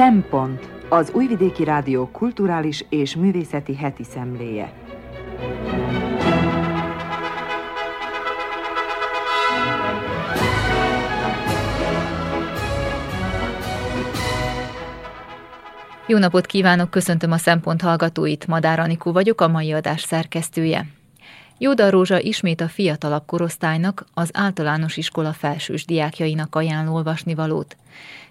Szempont az Újvidéki Rádió kulturális és művészeti heti szemléje. Jó napot kívánok, köszöntöm a Szempont hallgatóit, Madár Anikó vagyok, a mai adás szerkesztője. Jóda Rózsa ismét a fiatalabb korosztálynak, az általános iskola felsős diákjainak ajánl olvasni valót.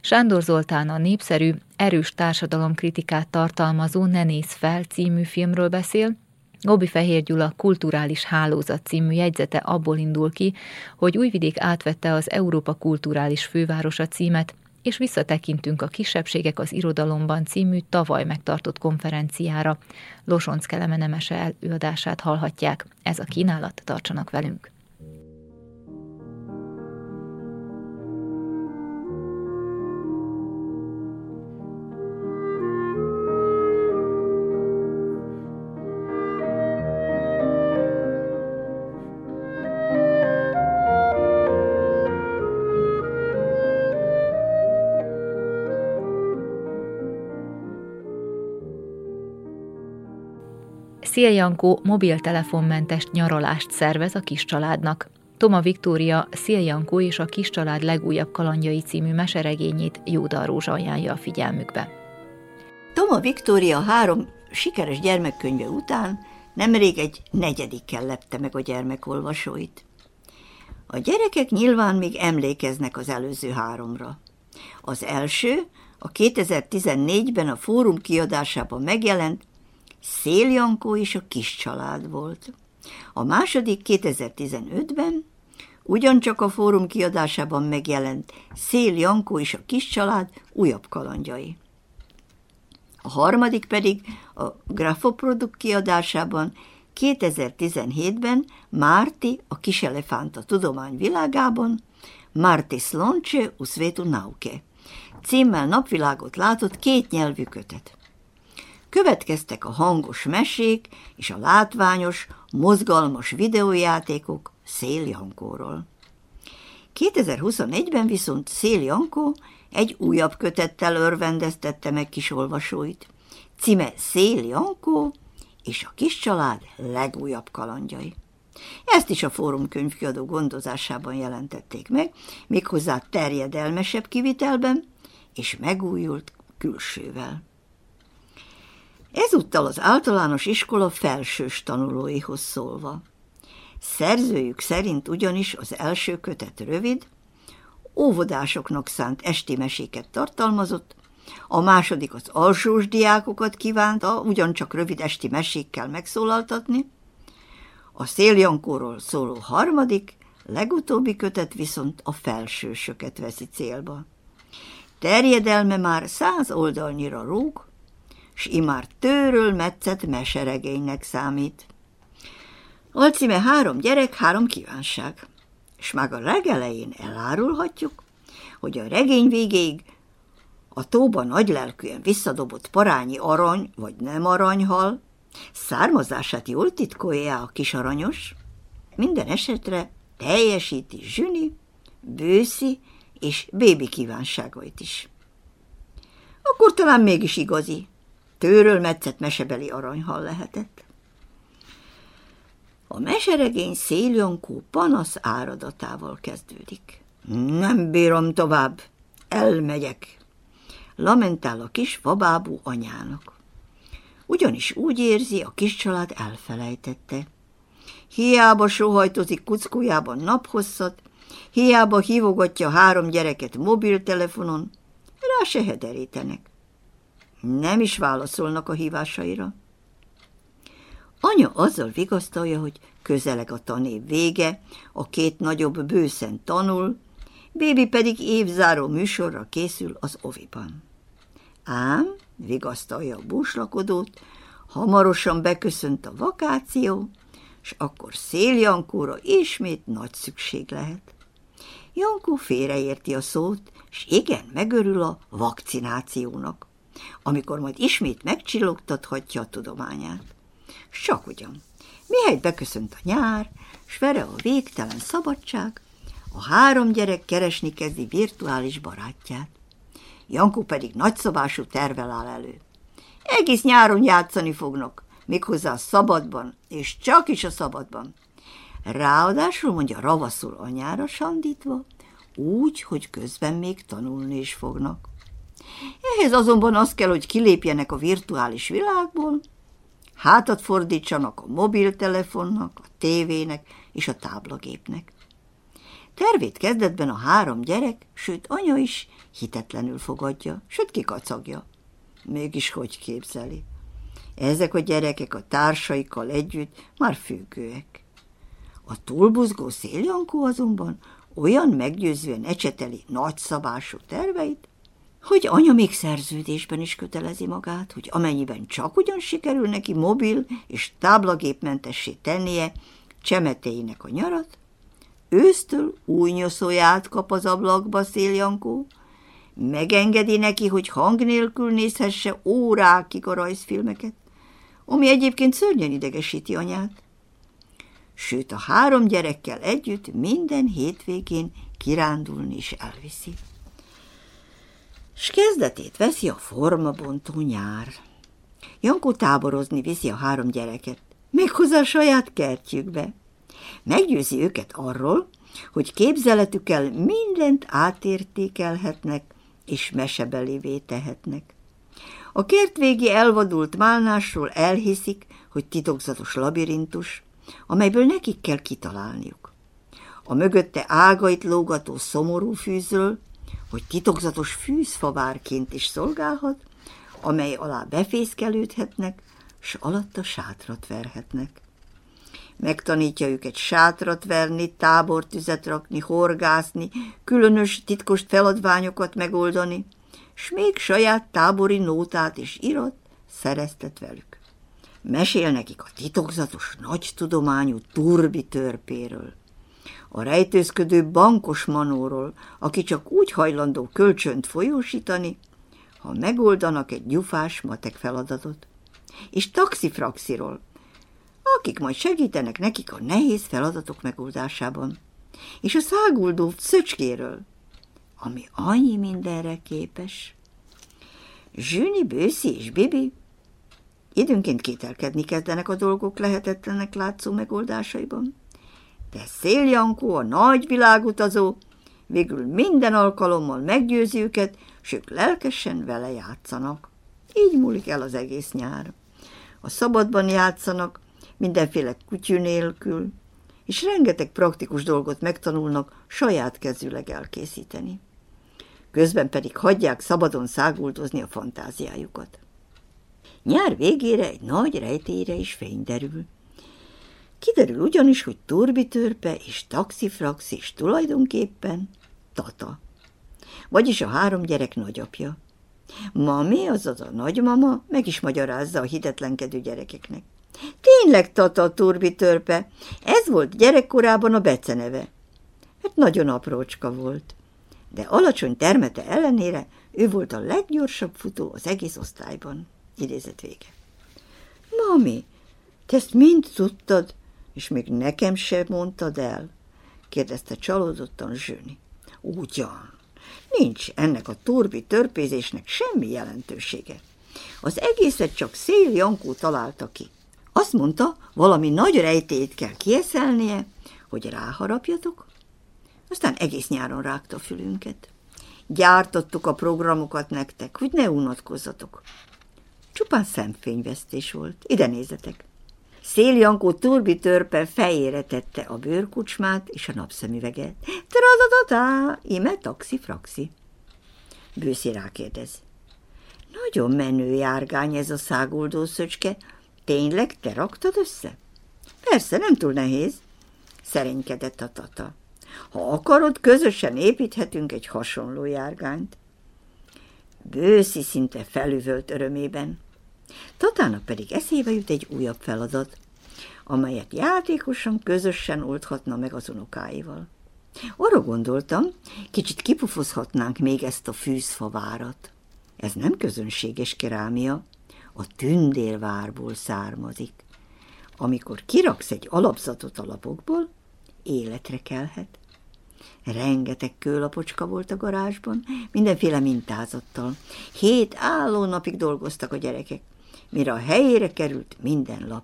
Sándor Zoltán a népszerű, erős társadalomkritikát tartalmazó Ne néz fel című filmről beszél, Gobi Fehér Gyula kulturális hálózat című jegyzete abból indul ki, hogy Újvidék átvette az Európa kulturális fővárosa címet, és visszatekintünk a Kisebbségek az irodalomban című tavaly megtartott konferenciára. Losonc Keleme Nemese előadását hallhatják. Ez a kínálat, tartsanak velünk! Szél Jankó mobiltelefonmentes nyaralást szervez a kis családnak. Toma Viktória Szél Jankó és a kis család legújabb kalandjai című meseregényét Jóda Rózsa ajánlja a figyelmükbe. Toma Viktória három sikeres gyermekkönyve után nemrég egy negyedikkel lepte meg a gyermekolvasóit. A gyerekek nyilván még emlékeznek az előző háromra. Az első a 2014-ben a fórum kiadásában megjelent Szél Jankó és a kis család volt. A második 2015-ben ugyancsak a fórum kiadásában megjelent Szél Jankó és a kis család újabb kalandjai. A harmadik pedig a Grafoprodukt kiadásában 2017-ben Márti a kis elefánt a tudomány világában, Márti Slonce u svetu nauke címmel napvilágot látott két nyelvű kötet. Következtek a hangos mesék és a látványos, mozgalmas videójátékok Szél Jankóról. 2021-ben viszont Szél Jankó egy újabb kötettel örvendeztette meg kis olvasóit. Címe Szél Jankó és a kis család legújabb kalandjai. Ezt is a Fórum könyvkiadó gondozásában jelentették meg, méghozzá terjedelmesebb kivitelben és megújult külsővel. Ezúttal az általános iskola felsős tanulóihoz szólva. Szerzőjük szerint ugyanis az első kötet rövid, óvodásoknak szánt esti meséket tartalmazott, a második az alsós diákokat kívánta ugyancsak rövid esti mesékkel megszólaltatni, a széljankóról szóló harmadik, legutóbbi kötet viszont a felsősöket veszi célba. Terjedelme már száz oldalnyira rúg, s imár tőről metszett meseregénynek számít. Alcíme három gyerek, három kívánság. És már a legelején elárulhatjuk, hogy a regény végéig a tóban nagylelkűen visszadobott parányi arany vagy nem aranyhal származását jól titkolja a kis aranyos, minden esetre teljesíti Zsüni, Bőszi és bébi kívánságait is. Akkor talán mégis igazi, tőről metszett mesebeli aranyhal lehetett. A meseregény széljankó panasz áradatával kezdődik. Nem bírom tovább, elmegyek, lamentál a kis fabábú anyának. Ugyanis úgy érzi, a kis család elfelejtette. Hiába sohajtozik kuckujában naphosszat, hiába hívogatja három gyereket mobiltelefonon, rá se hederítenek. Nem is válaszolnak a hívásaira. Anya azzal vigasztalja, hogy közeleg a tanév vége, a két nagyobb bőszen tanul, Bébi pedig évzáró műsorra készül az oviban. Ám, vigasztalja a búslakodót, hamarosan beköszönt a vakáció, és akkor Szél Jankóra ismét nagy szükség lehet. Jankó félreérti a szót, és igen, megörül a vakcinációnak amikor majd ismét megcsillogtathatja a tudományát. Csak ugyan, mihelyt beköszönt a nyár, s vere a végtelen szabadság, a három gyerek keresni kezdi virtuális barátját. Jankó pedig nagyszabású tervel áll elő. Egész nyáron játszani fognak, méghozzá szabadban, és csak is a szabadban. Ráadásul mondja ravaszul anyára sandítva, úgy, hogy közben még tanulni is fognak. Ehhez azonban az kell, hogy kilépjenek a virtuális világból, hátat fordítsanak a mobiltelefonnak, a tévének és a táblagépnek. Tervét kezdetben a három gyerek, sőt anya is hitetlenül fogadja, sőt kikacagja. Mégis hogy képzeli? Ezek a gyerekek a társaikkal együtt már függőek. A túlbuzgó széljankó azonban olyan meggyőzően ecseteli nagyszabású terveit, hogy anya még szerződésben is kötelezi magát, hogy amennyiben csak ugyan sikerül neki mobil és táblagépmentessé tennie csemetéinek a nyarat, ősztől új nyoszóját kap az ablakba széljankó, megengedi neki, hogy hang nélkül nézhesse órákig a rajzfilmeket, ami egyébként szörnyen idegesíti anyát. Sőt, a három gyerekkel együtt minden hétvégén kirándulni is elviszi. S kezdetét veszi a formabontó nyár. Jankó táborozni viszi a három gyereket, méghozzá a saját kertjükbe. Meggyőzi őket arról, hogy képzeletükkel mindent átértékelhetnek, és mesebelévé tehetnek. A kertvégi elvadult málnásról elhiszik, hogy titokzatos labirintus, amelyből nekik kell kitalálniuk. A mögötte ágait lógató szomorú fűzről, hogy titokzatos fűzfavárként is szolgálhat, amely alá befészkelődhetnek, s alatta sátrat verhetnek. Megtanítja őket sátrat verni, tábortüzet rakni, horgászni, különös titkos feladványokat megoldani, s még saját tábori nótát is írott, szereztet velük. Mesél nekik a titokzatos, nagy tudományú turbi törpéről, a rejtőzködő bankos manóról, aki csak úgy hajlandó kölcsönt folyósítani, ha megoldanak egy gyufás matek feladatot, és taxifraxiról, akik majd segítenek nekik a nehéz feladatok megoldásában, és a száguldó szöcskéről, ami annyi mindenre képes. Zsűni, Bőszi és Bibi időnként kételkedni kezdenek a dolgok lehetetlenek látszó megoldásaiban, de Széljankó, a nagy világutazó, végül minden alkalommal meggyőzi őket, s ők lelkesen vele játszanak. Így múlik el az egész nyár. A szabadban játszanak, mindenféle kutyű nélkül, és rengeteg praktikus dolgot megtanulnak saját kezűleg elkészíteni. Közben pedig hagyják szabadon száguldozni a fantáziájukat. Nyár végére egy nagy rejtélyre is fény derül. Kiderül ugyanis, hogy turbitörpe és taxifrax is tulajdonképpen Tata. Vagyis a három gyerek nagyapja. Mami, azaz a nagymama, meg is magyarázza a hitetlenkedő gyerekeknek. Tényleg Tata turbitörpe, ez volt gyerekkorában a beceneve. Hát nagyon aprócska volt, de alacsony termete ellenére ő volt a leggyorsabb futó az egész osztályban. Idézet vége. Mami, te ezt mind tudtad, és még nekem sem mondtad el? kérdezte csalódottan Zsőni. Ugyan, nincs ennek a turbi törpézésnek semmi jelentősége. Az egészet csak Szél Jankó találta ki. Azt mondta, valami nagy rejtét kell kieszelnie, hogy ráharapjatok, aztán egész nyáron rágta a fülünket. Gyártottuk a programokat nektek, hogy ne unatkozzatok. Csupán szemfényvesztés volt. Ide nézzetek. Széljankó turbi törpe fejére tette a bőrkucsmát és a napszemüveget. Tradadatá, ime taxi-fraxi. Bőszi rákérdez. Nagyon menő járgány ez a száguldó szöcske. Tényleg te raktad össze? Persze, nem túl nehéz, szerénykedett a tata. Ha akarod, közösen építhetünk egy hasonló járgányt. Bőszi szinte felüvölt örömében. Tatának pedig eszébe jut egy újabb feladat, amelyet játékosan közösen oldhatna meg az unokáival. Arra gondoltam, kicsit kipufozhatnánk még ezt a fűzfavárat. Ez nem közönséges kerámia, a tündérvárból származik. Amikor kiraksz egy alapzatot alapokból, életre kelhet. Rengeteg kőlapocska volt a garázsban, mindenféle mintázattal. Hét álló napig dolgoztak a gyerekek, mire a helyére került minden lap.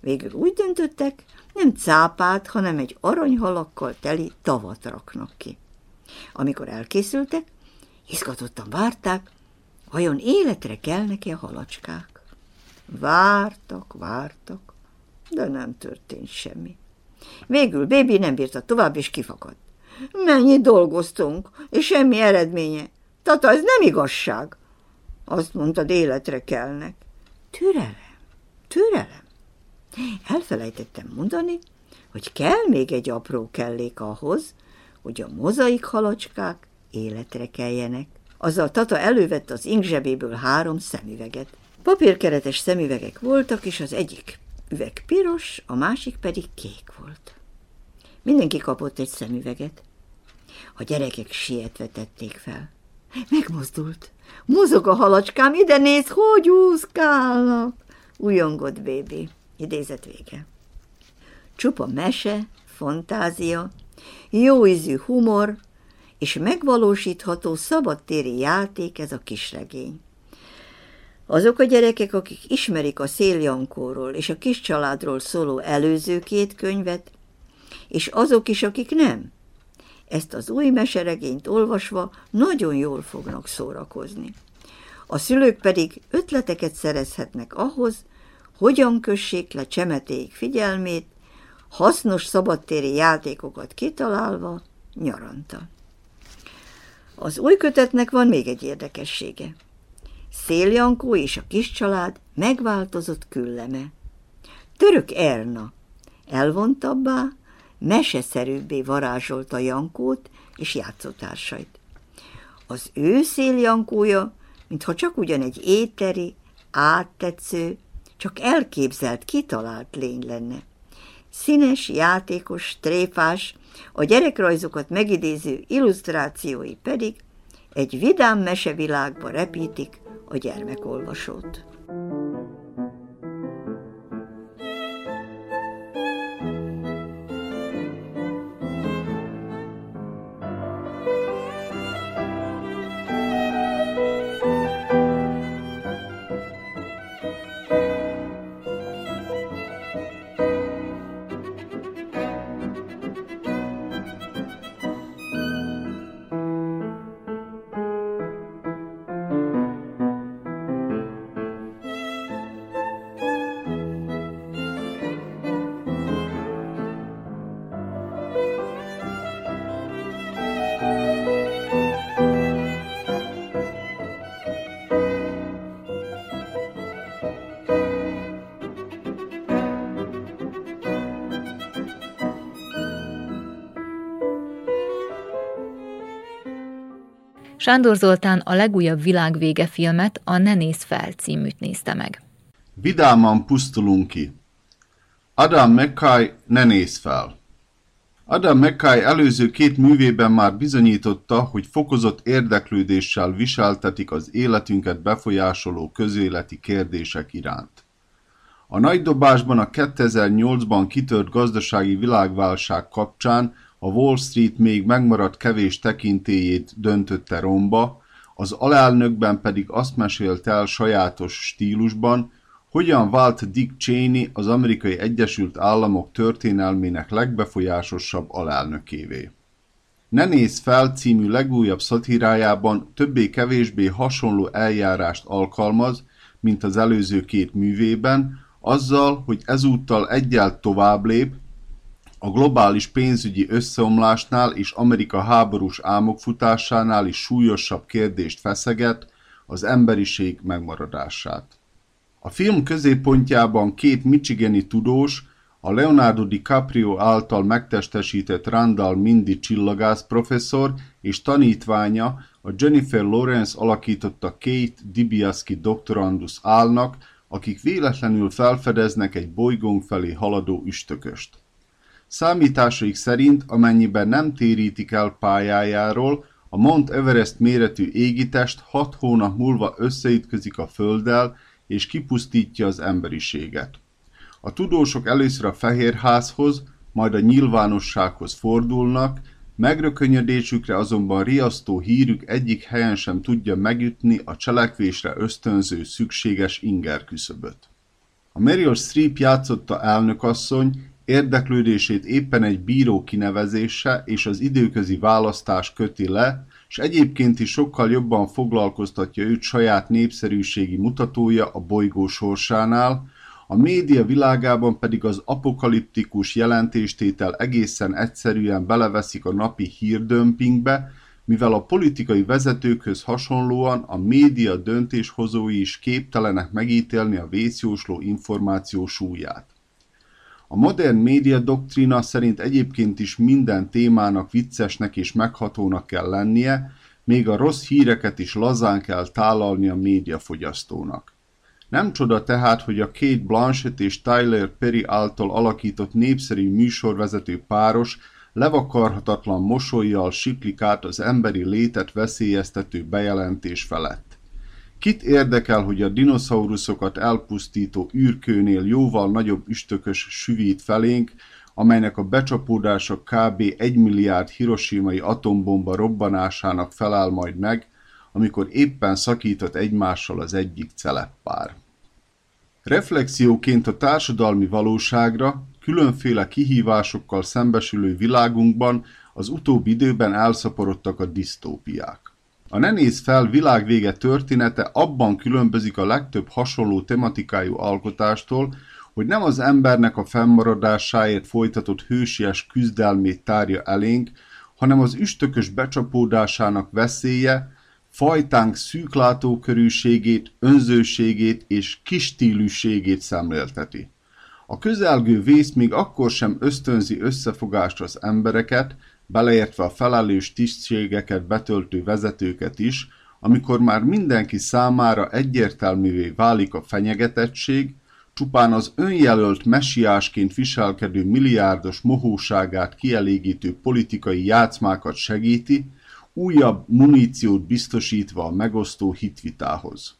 Végül úgy döntöttek, nem cápát, hanem egy aranyhalakkal teli tavat raknak ki. Amikor elkészültek, izgatottan várták, vajon életre kelnek-e a halacskák. Vártak, vártak, de nem történt semmi. Végül Bébi nem bírta tovább, és kifakadt. Mennyit dolgoztunk, és semmi eredménye. Tata, ez nem igazság. Azt mondtad, életre kelnek. Türelem, türelem. Elfelejtettem mondani, hogy kell még egy apró kellék ahhoz, hogy a mozaik halacskák életre keljenek. Azzal Tata elővette az ink zsebéből három szemüveget. Papírkeretes szemüvegek voltak, és az egyik üveg piros, a másik pedig kék volt. Mindenki kapott egy szemüveget. A gyerekek sietve tették fel. Megmozdult. Mozog a halacskám, ide néz, hogy úszkálnak. Újongott bébi. Idézet vége. Csupa mese, fantázia, jó ízű humor és megvalósítható szabadtéri játék ez a kisregény. Azok a gyerekek, akik ismerik a Széljankóról és a kis családról szóló előző két könyvet, és azok is, akik nem, ezt az új meseregényt olvasva nagyon jól fognak szórakozni. A szülők pedig ötleteket szerezhetnek ahhoz, hogyan kössék le csemetéik figyelmét, hasznos szabadtéri játékokat kitalálva nyaranta. Az új kötetnek van még egy érdekessége. Széljankó és a kis család megváltozott külleme. Török Erna elvontabbá, meseszerűbbé varázsolta Jankót és játszótársait. Az ő széljankója, mintha csak ugyan egy éteri, áttetsző, csak elképzelt, kitalált lény lenne. Színes, játékos, tréfás, a gyerekrajzokat megidéző illusztrációi pedig egy vidám mesevilágba repítik a gyermekolvasót. Sándor Zoltán a legújabb világvége filmet, a Ne néz fel címűt nézte meg. Vidáman pusztulunk ki. Adam McKay Ne néz fel. Adam McKay előző két művében már bizonyította, hogy fokozott érdeklődéssel viseltetik az életünket befolyásoló közéleti kérdések iránt. A nagy dobásban a 2008-ban kitört gazdasági világválság kapcsán a Wall Street még megmaradt kevés tekintélyét döntötte romba, az alelnökben pedig azt mesélt el sajátos stílusban, hogyan vált Dick Cheney az Amerikai Egyesült Államok történelmének legbefolyásosabb alelnökévé. Ne néz fel című legújabb szatírájában többé-kevésbé hasonló eljárást alkalmaz, mint az előző két művében, azzal, hogy ezúttal egyel tovább lép, a globális pénzügyi összeomlásnál és Amerika háborús álmokfutásánál is súlyosabb kérdést feszeget, az emberiség megmaradását. A film középpontjában két michigani tudós, a Leonardo DiCaprio által megtestesített Randall Mindy csillagász professzor és tanítványa, a Jennifer Lawrence alakította Kate Dibiaski doktorandus állnak, akik véletlenül felfedeznek egy bolygónk felé haladó üstököst. Számításaik szerint, amennyiben nem térítik el pályájáról, a Mount Everest méretű égitest hat hónap múlva összeütközik a Földdel, és kipusztítja az emberiséget. A tudósok először a Fehérházhoz, majd a nyilvánossághoz fordulnak, Megrökönyödésükre azonban riasztó hírük egyik helyen sem tudja megütni a cselekvésre ösztönző szükséges inger küszöböt. A Meryl Streep játszotta elnökasszony érdeklődését éppen egy bíró kinevezése és az időközi választás köti le, és egyébként is sokkal jobban foglalkoztatja őt saját népszerűségi mutatója a bolygó sorsánál, a média világában pedig az apokaliptikus jelentéstétel egészen egyszerűen beleveszik a napi hírdömpingbe, mivel a politikai vezetőkhöz hasonlóan a média döntéshozói is képtelenek megítélni a vészjósló információ súlyát. A modern média doktrina szerint egyébként is minden témának viccesnek és meghatónak kell lennie, még a rossz híreket is lazán kell tálalni a médiafogyasztónak. Nem csoda tehát, hogy a Kate Blanchett és Tyler Perry által alakított népszerű műsorvezető páros levakarhatatlan mosolyjal siklik át az emberi létet veszélyeztető bejelentés felett. Kit érdekel, hogy a dinoszauruszokat elpusztító űrkőnél jóval nagyobb üstökös süvít felénk, amelynek a becsapódása kb. 1 milliárd hiroshimai atombomba robbanásának felel majd meg, amikor éppen szakított egymással az egyik celeppár. Reflexióként a társadalmi valóságra, különféle kihívásokkal szembesülő világunkban az utóbbi időben elszaporodtak a disztópiák. A Ne néz fel világvége története abban különbözik a legtöbb hasonló tematikájú alkotástól, hogy nem az embernek a fennmaradásáért folytatott hősies küzdelmét tárja elénk, hanem az üstökös becsapódásának veszélye, fajtánk szűklátókörűségét, önzőségét és kistílűségét szemlélteti. A közelgő vész még akkor sem ösztönzi összefogást az embereket, beleértve a felelős tisztségeket betöltő vezetőket is, amikor már mindenki számára egyértelművé válik a fenyegetettség, csupán az önjelölt messiásként viselkedő milliárdos mohóságát kielégítő politikai játszmákat segíti, újabb muníciót biztosítva a megosztó hitvitához.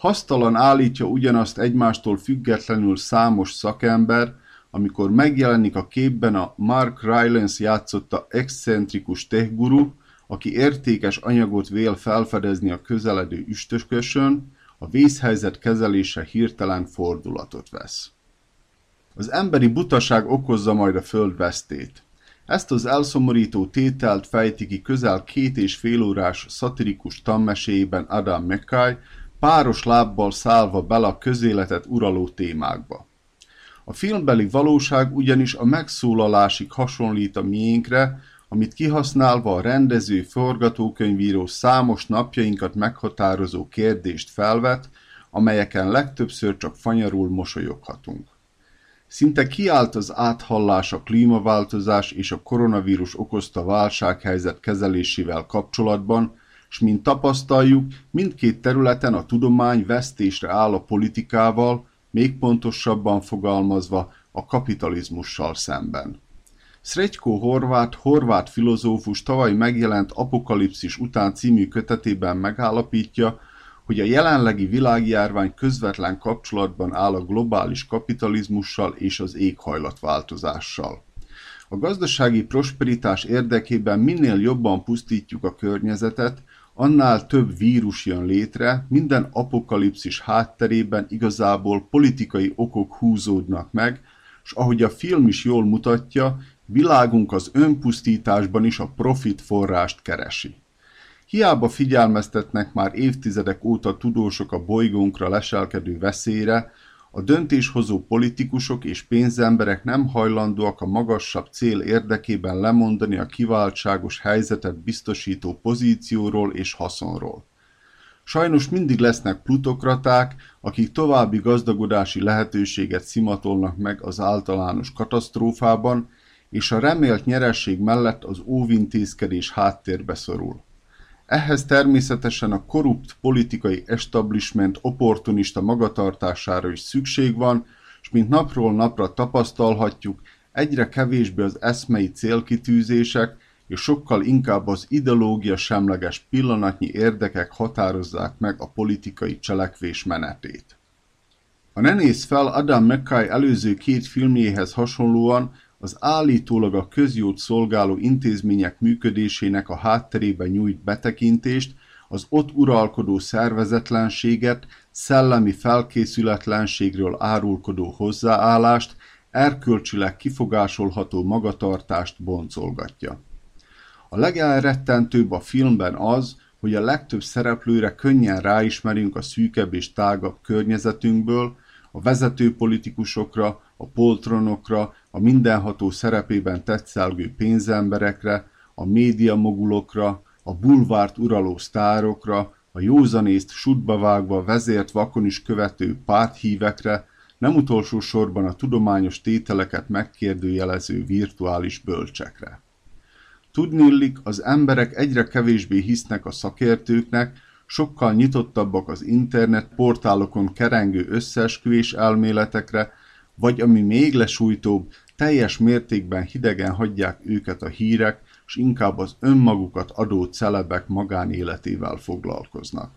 Hasztalan állítja ugyanazt egymástól függetlenül számos szakember, amikor megjelenik a képben a Mark Rylance játszotta excentrikus techguru, aki értékes anyagot vél felfedezni a közeledő üstökösön, a vészhelyzet kezelése hirtelen fordulatot vesz. Az emberi butaság okozza majd a föld vesztét. Ezt az elszomorító tételt fejti ki közel két és fél órás szatirikus tanmeséjében Adam McKay, páros lábbal szállva bele a közéletet uraló témákba. A filmbeli valóság ugyanis a megszólalásig hasonlít a miénkre, amit kihasználva a rendező forgatókönyvíró számos napjainkat meghatározó kérdést felvet, amelyeken legtöbbször csak fanyarul mosolyoghatunk. Szinte kiállt az áthallás a klímaváltozás és a koronavírus okozta válsághelyzet kezelésével kapcsolatban, s mint tapasztaljuk, mindkét területen a tudomány vesztésre áll a politikával, még pontosabban fogalmazva a kapitalizmussal szemben. Szregyko Horvát, horvát filozófus tavaly megjelent Apokalipszis után című kötetében megállapítja, hogy a jelenlegi világjárvány közvetlen kapcsolatban áll a globális kapitalizmussal és az éghajlatváltozással. A gazdasági prosperitás érdekében minél jobban pusztítjuk a környezetet, annál több vírus jön létre, minden apokalipszis hátterében igazából politikai okok húzódnak meg, és ahogy a film is jól mutatja, világunk az önpusztításban is a profit forrást keresi. Hiába figyelmeztetnek már évtizedek óta tudósok a bolygónkra leselkedő veszélyre, a döntéshozó politikusok és pénzemberek nem hajlandóak a magasabb cél érdekében lemondani a kiváltságos helyzetet biztosító pozícióról és haszonról. Sajnos mindig lesznek plutokraták, akik további gazdagodási lehetőséget szimatolnak meg az általános katasztrófában, és a remélt nyeresség mellett az óvintézkedés háttérbe szorul. Ehhez természetesen a korrupt politikai establishment opportunista magatartására is szükség van, és mint napról napra tapasztalhatjuk, egyre kevésbé az eszmei célkitűzések, és sokkal inkább az ideológia semleges pillanatnyi érdekek határozzák meg a politikai cselekvés menetét. A Ne néz fel Adam McKay előző két filmjéhez hasonlóan az állítólag a közjót szolgáló intézmények működésének a hátterében nyújt betekintést, az ott uralkodó szervezetlenséget, szellemi felkészületlenségről árulkodó hozzáállást, erkölcsileg kifogásolható magatartást boncolgatja. A legelrettentőbb a filmben az, hogy a legtöbb szereplőre könnyen ráismerünk a szűkebb és tágabb környezetünkből, a vezető politikusokra, a poltronokra, a mindenható szerepében tetszelgő pénzemberekre, a médiamogulokra, a bulvárt uraló sztárokra, a józanészt sutba vágva vezért vakon is követő párthívekre, nem utolsó sorban a tudományos tételeket megkérdőjelező virtuális bölcsekre. Tudnillik, az emberek egyre kevésbé hisznek a szakértőknek, sokkal nyitottabbak az internet portálokon kerengő összeesküvés elméletekre, vagy ami még lesújtóbb, teljes mértékben hidegen hagyják őket a hírek, és inkább az önmagukat adó celebek magánéletével foglalkoznak.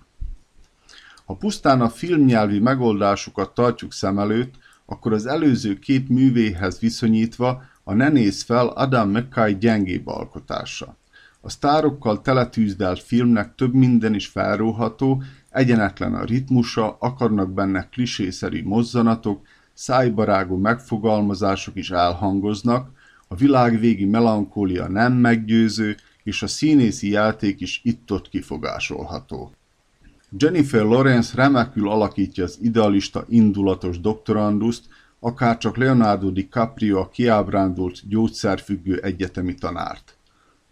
Ha pusztán a filmnyelvi megoldásukat tartjuk szem előtt, akkor az előző két művéhez viszonyítva a Ne néz fel Adam McKay gyengébb alkotása. A sztárokkal teletűzdelt filmnek több minden is felróható, egyenetlen a ritmusa, akarnak benne klisészerű mozzanatok, szájbarágú megfogalmazások is elhangoznak, a világvégi melankólia nem meggyőző, és a színészi játék is itt-ott kifogásolható. Jennifer Lawrence remekül alakítja az idealista indulatos doktoranduszt, akárcsak Leonardo DiCaprio a kiábrándult gyógyszerfüggő egyetemi tanárt.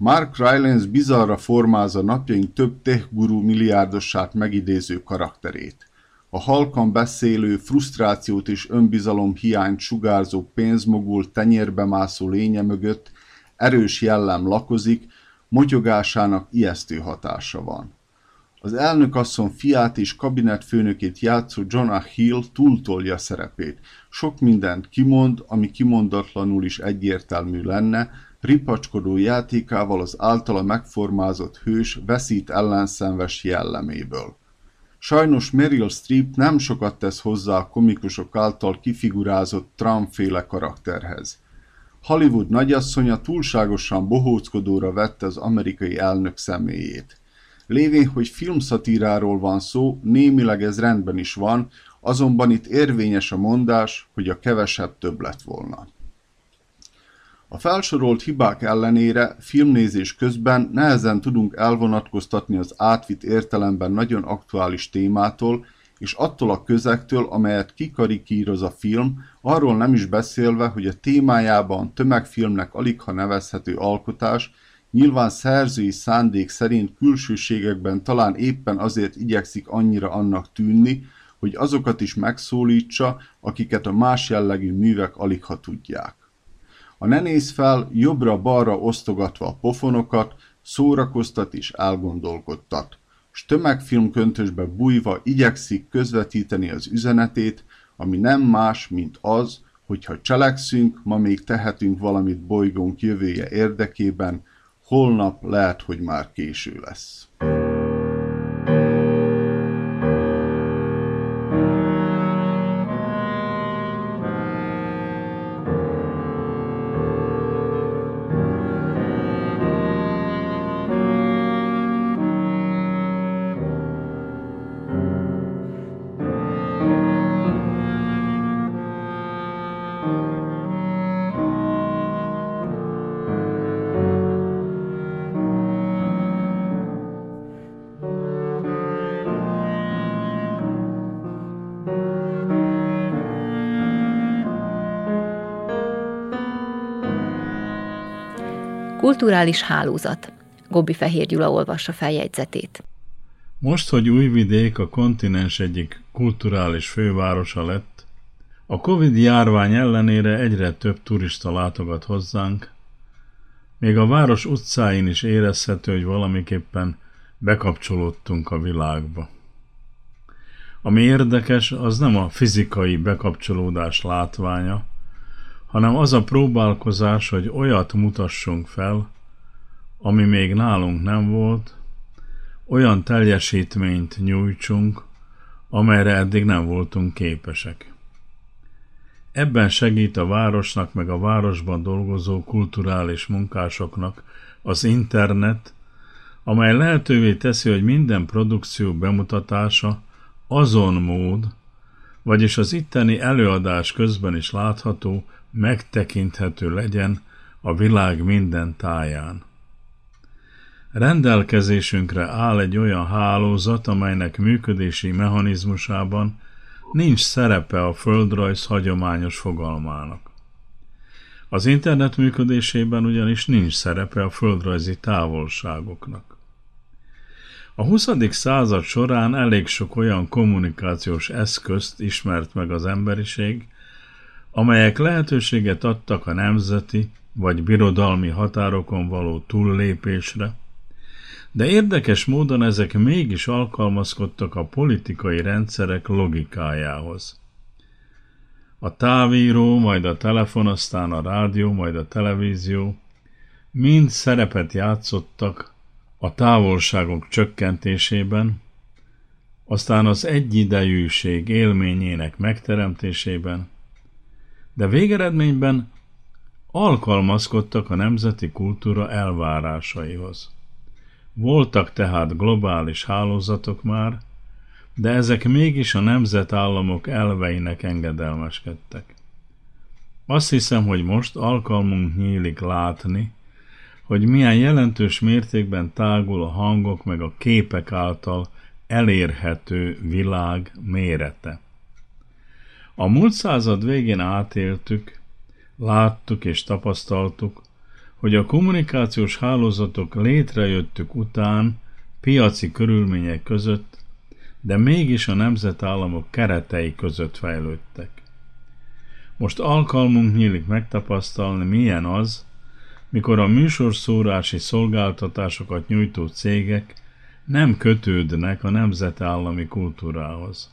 Mark Rylance bizarra formázza napjaink több tech guru milliárdossát megidéző karakterét. A halkan beszélő, frusztrációt és önbizalom hiányt sugárzó pénzmogul tenyérbe mászó lénye mögött erős jellem lakozik, mogyogásának ijesztő hatása van. Az elnökasszony fiát és kabinetfőnökét játszó Jonah Hill túltolja szerepét. Sok mindent kimond, ami kimondatlanul is egyértelmű lenne, ripacskodó játékával az általa megformázott hős veszít ellenszenves jelleméből. Sajnos Meryl Streep nem sokat tesz hozzá a komikusok által kifigurázott Trump-féle karakterhez. Hollywood nagyasszonya túlságosan bohóckodóra vette az amerikai elnök személyét. Lévén, hogy filmszatíráról van szó, némileg ez rendben is van, azonban itt érvényes a mondás, hogy a kevesebb több lett volna. A felsorolt hibák ellenére filmnézés közben nehezen tudunk elvonatkoztatni az átvitt értelemben nagyon aktuális témától, és attól a közektől, amelyet kikarikíroz a film, arról nem is beszélve, hogy a témájában tömegfilmnek alig ha nevezhető alkotás, nyilván szerzői szándék szerint külsőségekben talán éppen azért igyekszik annyira annak tűnni, hogy azokat is megszólítsa, akiket a más jellegű művek alig ha tudják. A ne néz fel, jobbra-balra osztogatva a pofonokat, szórakoztat és elgondolkodtat, s tömegfilmköntösbe bújva igyekszik közvetíteni az üzenetét, ami nem más, mint az, hogy ha cselekszünk, ma még tehetünk valamit bolygónk jövője érdekében, holnap lehet, hogy már késő lesz. Kulturális hálózat. Gobbi Fehér Gyula olvassa feljegyzetét. Most, hogy Újvidék a kontinens egyik kulturális fővárosa lett, a Covid járvány ellenére egyre több turista látogat hozzánk, még a város utcáin is érezhető, hogy valamiképpen bekapcsolódtunk a világba. Ami érdekes, az nem a fizikai bekapcsolódás látványa, hanem az a próbálkozás, hogy olyat mutassunk fel, ami még nálunk nem volt, olyan teljesítményt nyújtsunk, amelyre eddig nem voltunk képesek. Ebben segít a városnak meg a városban dolgozó kulturális munkásoknak az internet, amely lehetővé teszi, hogy minden produkció bemutatása azon mód, vagyis az itteni előadás közben is látható, megtekinthető legyen a világ minden táján. Rendelkezésünkre áll egy olyan hálózat, amelynek működési mechanizmusában nincs szerepe a földrajz hagyományos fogalmának. Az internet működésében ugyanis nincs szerepe a földrajzi távolságoknak. A 20. század során elég sok olyan kommunikációs eszközt ismert meg az emberiség, amelyek lehetőséget adtak a nemzeti vagy birodalmi határokon való túllépésre, de érdekes módon ezek mégis alkalmazkodtak a politikai rendszerek logikájához. A távíró, majd a telefon, aztán a rádió, majd a televízió mind szerepet játszottak a távolságok csökkentésében, aztán az egyidejűség élményének megteremtésében, de végeredményben alkalmazkodtak a nemzeti kultúra elvárásaihoz. Voltak tehát globális hálózatok már, de ezek mégis a nemzetállamok elveinek engedelmeskedtek. Azt hiszem, hogy most alkalmunk nyílik látni, hogy milyen jelentős mértékben tágul a hangok meg a képek által elérhető világ mérete. A múlt század végén átéltük, láttuk és tapasztaltuk, hogy a kommunikációs hálózatok létrejöttük után piaci körülmények között, de mégis a nemzetállamok keretei között fejlődtek. Most alkalmunk nyílik megtapasztalni, milyen az, mikor a műsorszórási szolgáltatásokat nyújtó cégek nem kötődnek a nemzetállami kultúrához.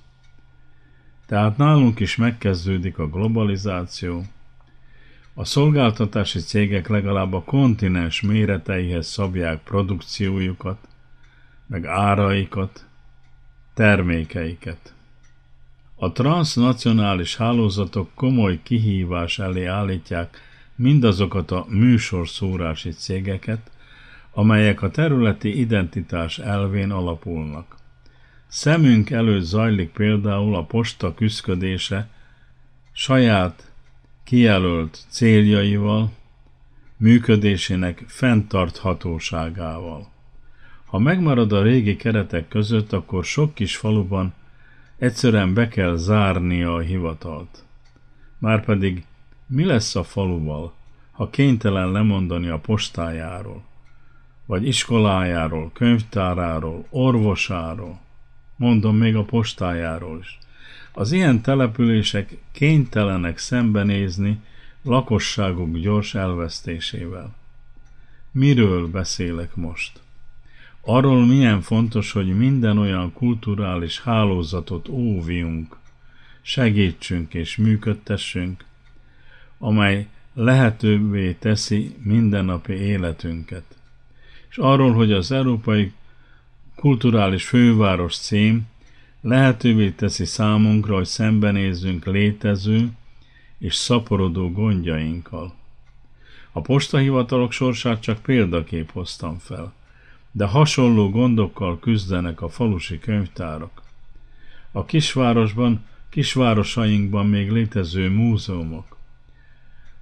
Tehát nálunk is megkezdődik a globalizáció, a szolgáltatási cégek legalább a kontinens méreteihez szabják produkciójukat, meg áraikat, termékeiket. A transnacionális hálózatok komoly kihívás elé állítják mindazokat a műsorszórási cégeket, amelyek a területi identitás elvén alapulnak. Szemünk előtt zajlik például a posta küszködése saját kijelölt céljaival, működésének fenntarthatóságával. Ha megmarad a régi keretek között, akkor sok kis faluban egyszerűen be kell zárnia a hivatalt. Márpedig mi lesz a faluval, ha kénytelen lemondani a postájáról, vagy iskolájáról, könyvtáráról, orvosáról, mondom még a postájáról is. Az ilyen települések kénytelenek szembenézni lakosságuk gyors elvesztésével. Miről beszélek most? Arról milyen fontos, hogy minden olyan kulturális hálózatot óvjunk, segítsünk és működtessünk, amely lehetővé teszi mindennapi életünket. És arról, hogy az Európai Kulturális Főváros cím lehetővé teszi számunkra, hogy szembenézzünk létező és szaporodó gondjainkkal. A postahivatalok sorsát csak példakép hoztam fel, de hasonló gondokkal küzdenek a falusi könyvtárak. A kisvárosban, kisvárosainkban még létező múzeumok.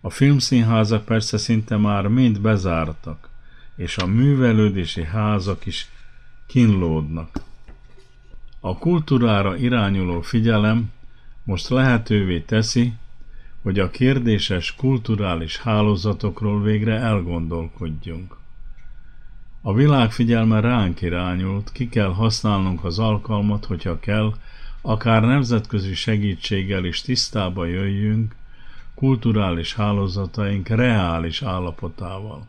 A filmszínházak persze szinte már mind bezártak, és a művelődési házak is kínlódnak. A kultúrára irányuló figyelem most lehetővé teszi, hogy a kérdéses kulturális hálózatokról végre elgondolkodjunk. A világ figyelme ránk irányult, ki kell használnunk az alkalmat, hogyha kell, akár nemzetközi segítséggel is tisztába jöjjünk kulturális hálózataink reális állapotával.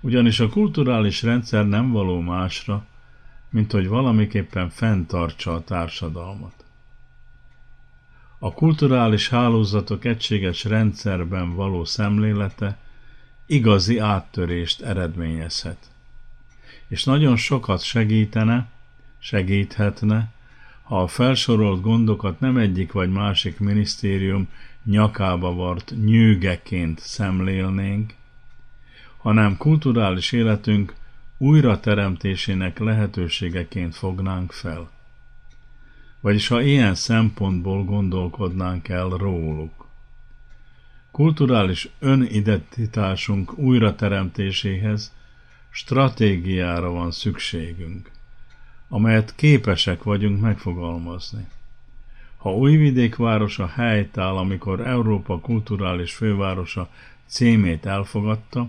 Ugyanis a kulturális rendszer nem való másra, mint hogy valamiképpen fenntartsa a társadalmat. A kulturális hálózatok egységes rendszerben való szemlélete igazi áttörést eredményezhet. És nagyon sokat segítene, segíthetne, ha a felsorolt gondokat nem egyik vagy másik minisztérium nyakába vart nyűgeként szemlélnénk, hanem kulturális életünk újrateremtésének lehetőségeként fognánk fel. Vagyis ha ilyen szempontból gondolkodnánk el róluk. Kulturális önidentitásunk újrateremtéséhez stratégiára van szükségünk, amelyet képesek vagyunk megfogalmazni. Ha Újvidék városa helytáll, amikor Európa kulturális fővárosa címét elfogadta,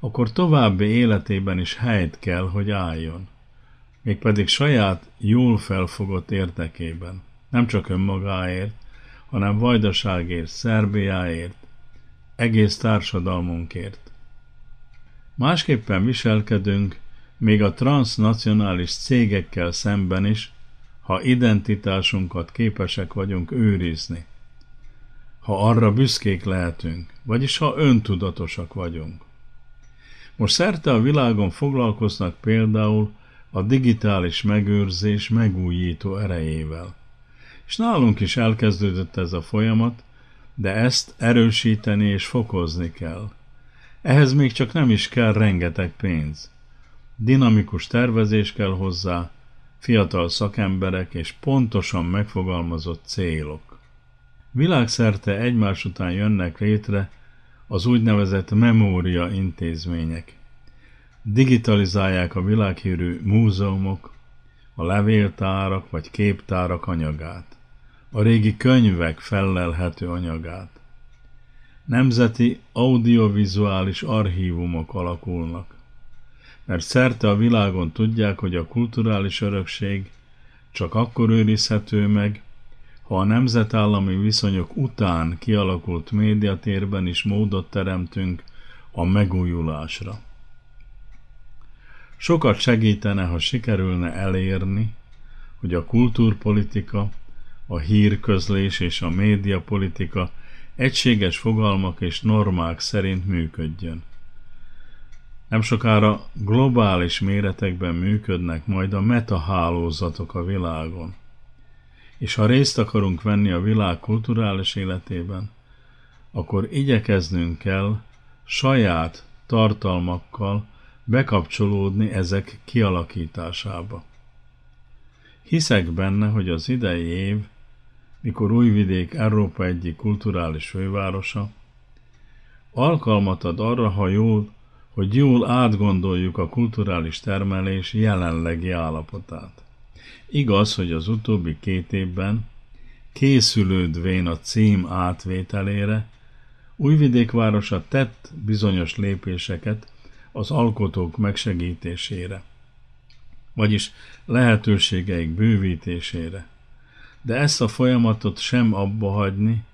akkor további életében is helyt kell, hogy álljon. Mégpedig saját, jól felfogott értekében. Nem csak önmagáért, hanem vajdaságért, Szerbiáért, egész társadalmunkért. Másképpen viselkedünk, még a transnacionális cégekkel szemben is, ha identitásunkat képesek vagyunk őrizni. Ha arra büszkék lehetünk, vagyis ha öntudatosak vagyunk. Most szerte a világon foglalkoznak például a digitális megőrzés megújító erejével. És nálunk is elkezdődött ez a folyamat, de ezt erősíteni és fokozni kell. Ehhez még csak nem is kell rengeteg pénz. Dinamikus tervezés kell hozzá, fiatal szakemberek és pontosan megfogalmazott célok. Világszerte egymás után jönnek létre az úgynevezett memória intézmények. Digitalizálják a világhírű múzeumok, a levéltárak vagy képtárak anyagát, a régi könyvek fellelhető anyagát. Nemzeti audiovizuális archívumok alakulnak, mert szerte a világon tudják, hogy a kulturális örökség csak akkor őrizhető meg, ha a nemzetállami viszonyok után kialakult médiatérben is módot teremtünk a megújulásra. Sokat segítene, ha sikerülne elérni, hogy a kultúrpolitika, a hírközlés és a médiapolitika egységes fogalmak és normák szerint működjön. Nem sokára globális méretekben működnek majd a metahálózatok a világon és ha részt akarunk venni a világ kulturális életében, akkor igyekeznünk kell saját tartalmakkal bekapcsolódni ezek kialakításába. Hiszek benne, hogy az idei év, mikor Újvidék Európa egyik kulturális fővárosa, alkalmat ad arra, ha jól, hogy jól átgondoljuk a kulturális termelés jelenlegi állapotát. Igaz, hogy az utóbbi két évben, készülődvén a cím átvételére, Újvidék városa tett bizonyos lépéseket az alkotók megsegítésére, vagyis lehetőségeik bővítésére. De ezt a folyamatot sem abba hagyni,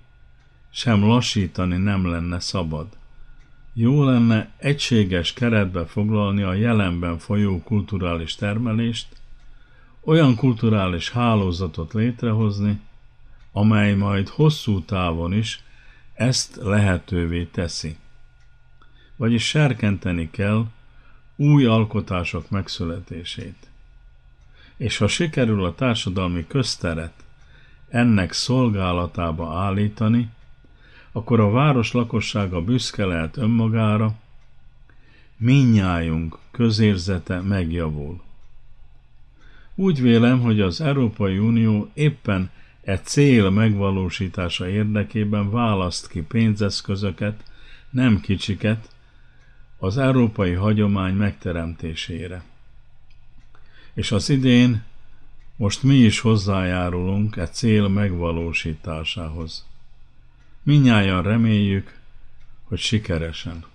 sem lassítani nem lenne szabad. Jó lenne egységes keretbe foglalni a jelenben folyó kulturális termelést, olyan kulturális hálózatot létrehozni, amely majd hosszú távon is ezt lehetővé teszi. Vagyis serkenteni kell új alkotások megszületését. És ha sikerül a társadalmi közteret ennek szolgálatába állítani, akkor a város lakossága büszke lehet önmagára, minnyájunk közérzete megjavul. Úgy vélem, hogy az Európai Unió éppen e cél megvalósítása érdekében választ ki pénzeszközöket, nem kicsiket, az európai hagyomány megteremtésére. És az idén most mi is hozzájárulunk e cél megvalósításához. Minnyáján reméljük, hogy sikeresen.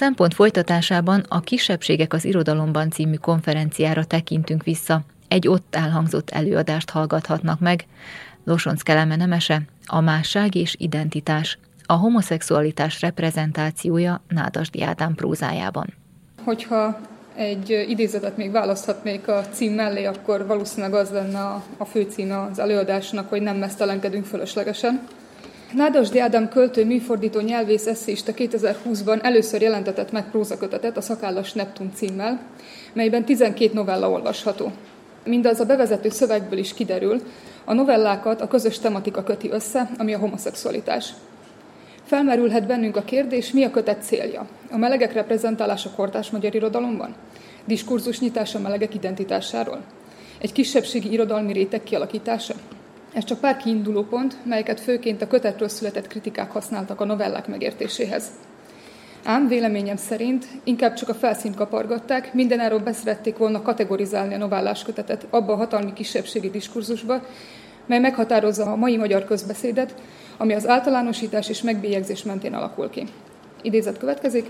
Szempont folytatásában a Kisebbségek az irodalomban című konferenciára tekintünk vissza. Egy ott elhangzott előadást hallgathatnak meg. Losonc Keleme Nemese, a másság és identitás, a homoszexualitás reprezentációja Nádasdi Ádám prózájában. Hogyha egy idézetet még választhatnék a cím mellé, akkor valószínűleg az lenne a, a főcím az előadásnak, hogy nem mesztelenkedünk fölöslegesen. Nádasdi Ádám költő, műfordító, nyelvész, eszéista 2020-ban először jelentetett meg prózakötetet a Szakállas Neptun címmel, melyben 12 novella olvasható. Mindaz a bevezető szövegből is kiderül, a novellákat a közös tematika köti össze, ami a homoszexualitás. Felmerülhet bennünk a kérdés, mi a kötet célja? A melegek reprezentálása kortás magyar irodalomban? Diskurzus nyitása melegek identitásáról? Egy kisebbségi irodalmi réteg kialakítása? Ez csak pár kiinduló pont, melyeket főként a kötetről született kritikák használtak a novellák megértéséhez. Ám véleményem szerint inkább csak a felszínt kapargatták, mindenáról beszerették volna kategorizálni a novellás kötetet abba a hatalmi kisebbségi diskurzusba, mely meghatározza a mai magyar közbeszédet, ami az általánosítás és megbélyegzés mentén alakul ki. Idézet következik.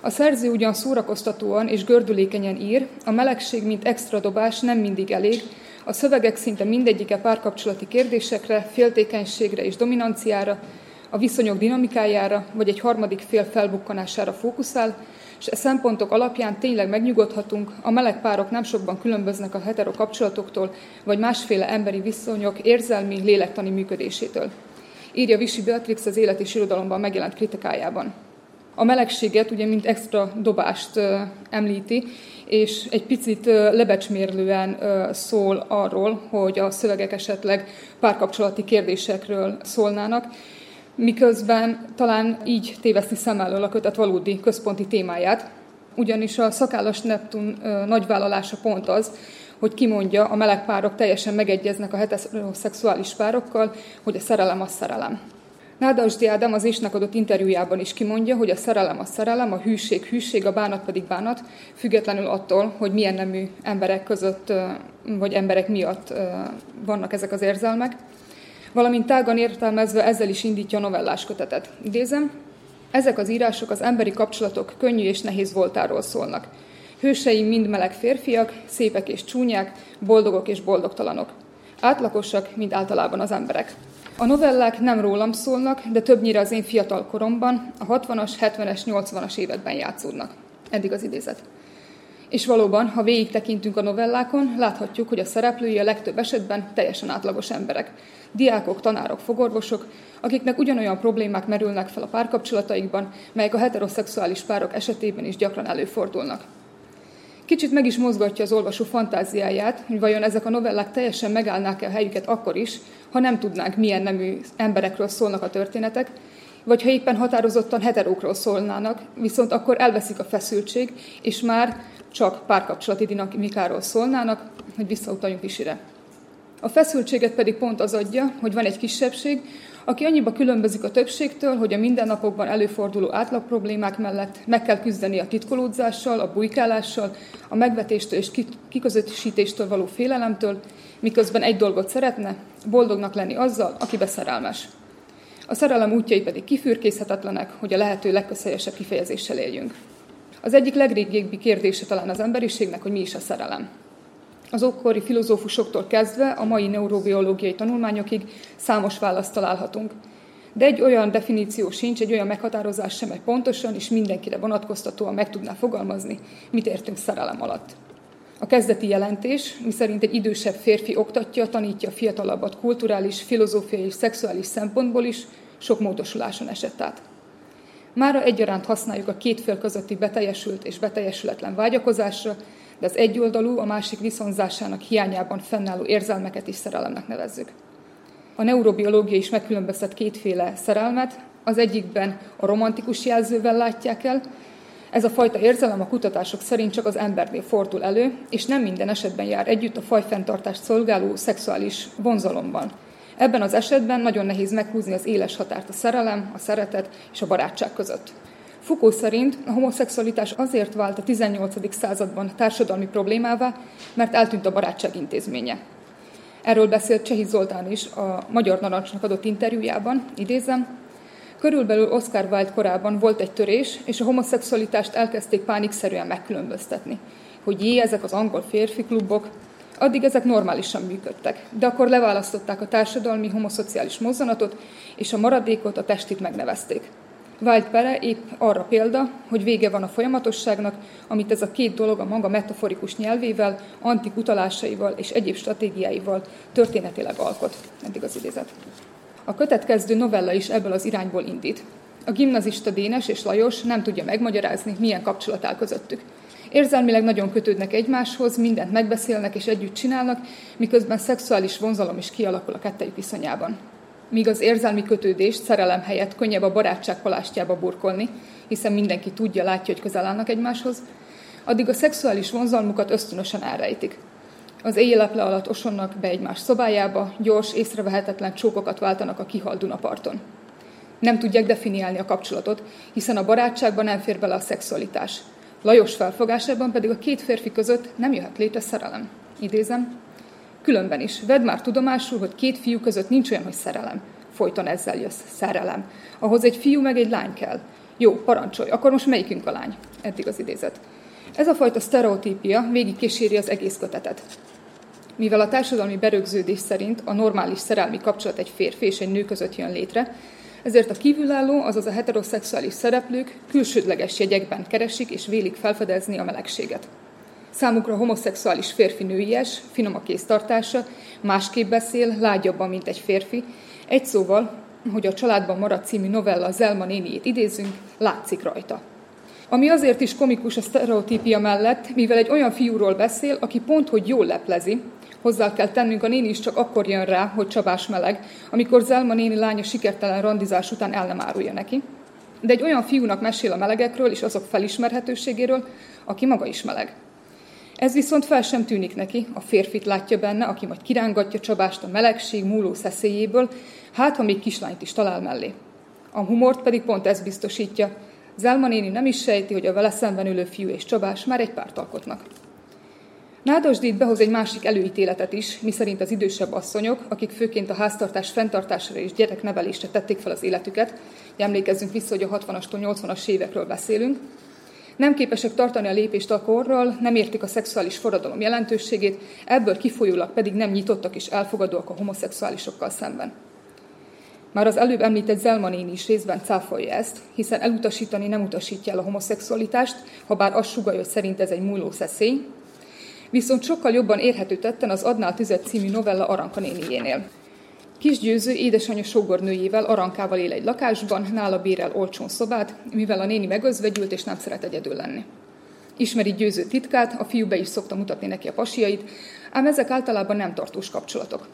A szerző ugyan szórakoztatóan és gördülékenyen ír, a melegség, mint extra dobás nem mindig elég, a szövegek szinte mindegyike párkapcsolati kérdésekre, féltékenységre és dominanciára, a viszonyok dinamikájára vagy egy harmadik fél felbukkanására fókuszál, és e szempontok alapján tényleg megnyugodhatunk, a meleg párok nem sokban különböznek a hetero kapcsolatoktól, vagy másféle emberi viszonyok érzelmi, lélektani működésétől. Írja Visi Beatrix az élet és irodalomban megjelent kritikájában. A melegséget ugye mint extra dobást említi, és egy picit lebecsmérlően szól arról, hogy a szövegek esetleg párkapcsolati kérdésekről szólnának, miközben talán így téveszti szem elől a kötet valódi központi témáját, ugyanis a szakállas Neptun nagyvállalása pont az, hogy kimondja, a meleg párok teljesen megegyeznek a heteroszexuális párokkal, hogy a szerelem a szerelem. Nádasdi Ádám az Ésnek adott interjújában is kimondja, hogy a szerelem a szerelem, a hűség hűség, a bánat pedig bánat, függetlenül attól, hogy milyen nemű emberek között, vagy emberek miatt vannak ezek az érzelmek. Valamint tágan értelmezve ezzel is indítja a novellás kötetet. Idézem, ezek az írások az emberi kapcsolatok könnyű és nehéz voltáról szólnak. Hőseim mind meleg férfiak, szépek és csúnyák, boldogok és boldogtalanok. Átlagosak, mint általában az emberek. A novellák nem rólam szólnak, de többnyire az én fiatal koromban, a 60-as, 70-es, 80-as években játszódnak. Eddig az idézet. És valóban, ha végig tekintünk a novellákon, láthatjuk, hogy a szereplői a legtöbb esetben teljesen átlagos emberek. Diákok, tanárok, fogorvosok, akiknek ugyanolyan problémák merülnek fel a párkapcsolataikban, melyek a heteroszexuális párok esetében is gyakran előfordulnak. Kicsit meg is mozgatja az olvasó fantáziáját, hogy vajon ezek a novellák teljesen megállnák-e a helyüket akkor is, ha nem tudnánk, milyen nemű emberekről szólnak a történetek, vagy ha éppen határozottan heterókról szólnának, viszont akkor elveszik a feszültség, és már csak párkapcsolati dinamikáról szólnának, hogy visszautaljunk Visire. A feszültséget pedig pont az adja, hogy van egy kisebbség, aki annyiba különbözik a többségtől, hogy a mindennapokban előforduló átlag problémák mellett meg kell küzdeni a titkolódzással, a bujkálással, a megvetéstől és kiközösítéstől való félelemtől, miközben egy dolgot szeretne, boldognak lenni azzal, aki beszerelmes. A szerelem útjai pedig kifürkészhetetlenek, hogy a lehető legközhelyesebb kifejezéssel éljünk. Az egyik legrégebbi kérdése talán az emberiségnek, hogy mi is a szerelem. Az ókori filozófusoktól kezdve a mai neurobiológiai tanulmányokig számos választ találhatunk. De egy olyan definíció sincs, egy olyan meghatározás sem, egy pontosan és mindenkire vonatkoztatóan meg tudná fogalmazni, mit értünk szerelem alatt. A kezdeti jelentés, miszerint egy idősebb férfi oktatja, tanítja a fiatalabbat kulturális, filozófiai és szexuális szempontból is, sok módosuláson esett át. Mára egyaránt használjuk a két fél közötti beteljesült és beteljesületlen vágyakozásra, de az egyoldalú, a másik viszonzásának hiányában fennálló érzelmeket is szerelemnek nevezzük. A neurobiológia is megkülönböztet kétféle szerelmet, az egyikben a romantikus jelzővel látják el, ez a fajta érzelem a kutatások szerint csak az embernél fordul elő, és nem minden esetben jár együtt a fajfenntartást szolgáló szexuális vonzalomban. Ebben az esetben nagyon nehéz meghúzni az éles határt a szerelem, a szeretet és a barátság között. Foucault szerint a homoszexualitás azért vált a 18. században társadalmi problémává, mert eltűnt a barátság intézménye. Erről beszélt Csehi Zoltán is a Magyar Narancsnak adott interjújában, idézem, Körülbelül Oscar Wilde korában volt egy törés, és a homoszexualitást elkezdték pánikszerűen megkülönböztetni. Hogy jé, ezek az angol férfi klubok, Addig ezek normálisan működtek, de akkor leválasztották a társadalmi homoszociális mozzanatot, és a maradékot, a testit megnevezték. Vált bele épp arra példa, hogy vége van a folyamatosságnak, amit ez a két dolog a maga metaforikus nyelvével, antik utalásaival és egyéb stratégiáival történetileg alkot. Eddig az idézet. A kötet kezdő novella is ebből az irányból indít. A gimnazista Dénes és Lajos nem tudja megmagyarázni, milyen kapcsolat áll közöttük. Érzelmileg nagyon kötődnek egymáshoz, mindent megbeszélnek és együtt csinálnak, miközben szexuális vonzalom is kialakul a kettejük viszonyában. Míg az érzelmi kötődést szerelem helyett könnyebb a barátság palástjába burkolni, hiszen mindenki tudja, látja, hogy közel állnak egymáshoz, addig a szexuális vonzalmukat ösztönösen elrejtik. Az éjjeleple alatt osonnak be egymás szobájába, gyors, észrevehetetlen csókokat váltanak a kihalt Dunaparton. Nem tudják definiálni a kapcsolatot, hiszen a barátságban nem fér bele a szexualitás. Lajos felfogásában pedig a két férfi között nem jöhet létre szerelem. Idézem, Különben is, vedd már tudomásul, hogy két fiú között nincs olyan, hogy szerelem. Folyton ezzel jössz, szerelem. Ahhoz egy fiú meg egy lány kell. Jó, parancsolj, akkor most melyikünk a lány? Eddig az idézet. Ez a fajta sztereotípia végig kíséri az egész kötetet. Mivel a társadalmi berögződés szerint a normális szerelmi kapcsolat egy férfi és egy nő között jön létre, ezért a kívülálló, azaz a heteroszexuális szereplők külsődleges jegyekben keresik és vélik felfedezni a melegséget. Számukra homoszexuális férfi nőies, finom a kéztartása, másképp beszél, lágyabban, mint egy férfi. Egy szóval, hogy a Családban maradt című novella Zelma néniét idézünk, látszik rajta. Ami azért is komikus a sztereotípia mellett, mivel egy olyan fiúról beszél, aki pont, hogy jól leplezi, hozzá kell tennünk, a néni is csak akkor jön rá, hogy Csabás meleg, amikor Zelma néni lánya sikertelen randizás után el nem árulja neki. De egy olyan fiúnak mesél a melegekről és azok felismerhetőségéről, aki maga is meleg. Ez viszont fel sem tűnik neki, a férfit látja benne, aki majd kirángatja Csabást a melegség múló szeszélyéből, hát ha még kislányt is talál mellé. A humort pedig pont ez biztosítja. Zelma néni nem is sejti, hogy a vele szemben ülő fiú és Csabás már egy párt alkotnak. Nádasdít behoz egy másik előítéletet is, miszerint az idősebb asszonyok, akik főként a háztartás fenntartására és gyereknevelésre tették fel az életüket, emlékezzünk vissza, hogy a 60-astól 80-as évekről beszélünk, nem képesek tartani a lépést a korral, nem értik a szexuális forradalom jelentőségét, ebből kifolyólag pedig nem nyitottak és elfogadóak a homoszexuálisokkal szemben. Már az előbb említett Zelma is részben cáfolja ezt, hiszen elutasítani nem utasítja el a homoszexualitást, ha bár azt sugalja, hogy szerint ez egy múló szeszély, viszont sokkal jobban érhető tetten az Adnál tüzet című novella Aranka néniénél. Kis Győző édesanyja sógornőjével, Arankával él egy lakásban, nála bérel olcsón szobát, mivel a néni megözvegyült és nem szeret egyedül lenni. Ismeri Győző titkát, a fiú be is szokta mutatni neki a pasiait, ám ezek általában nem tartós kapcsolatok.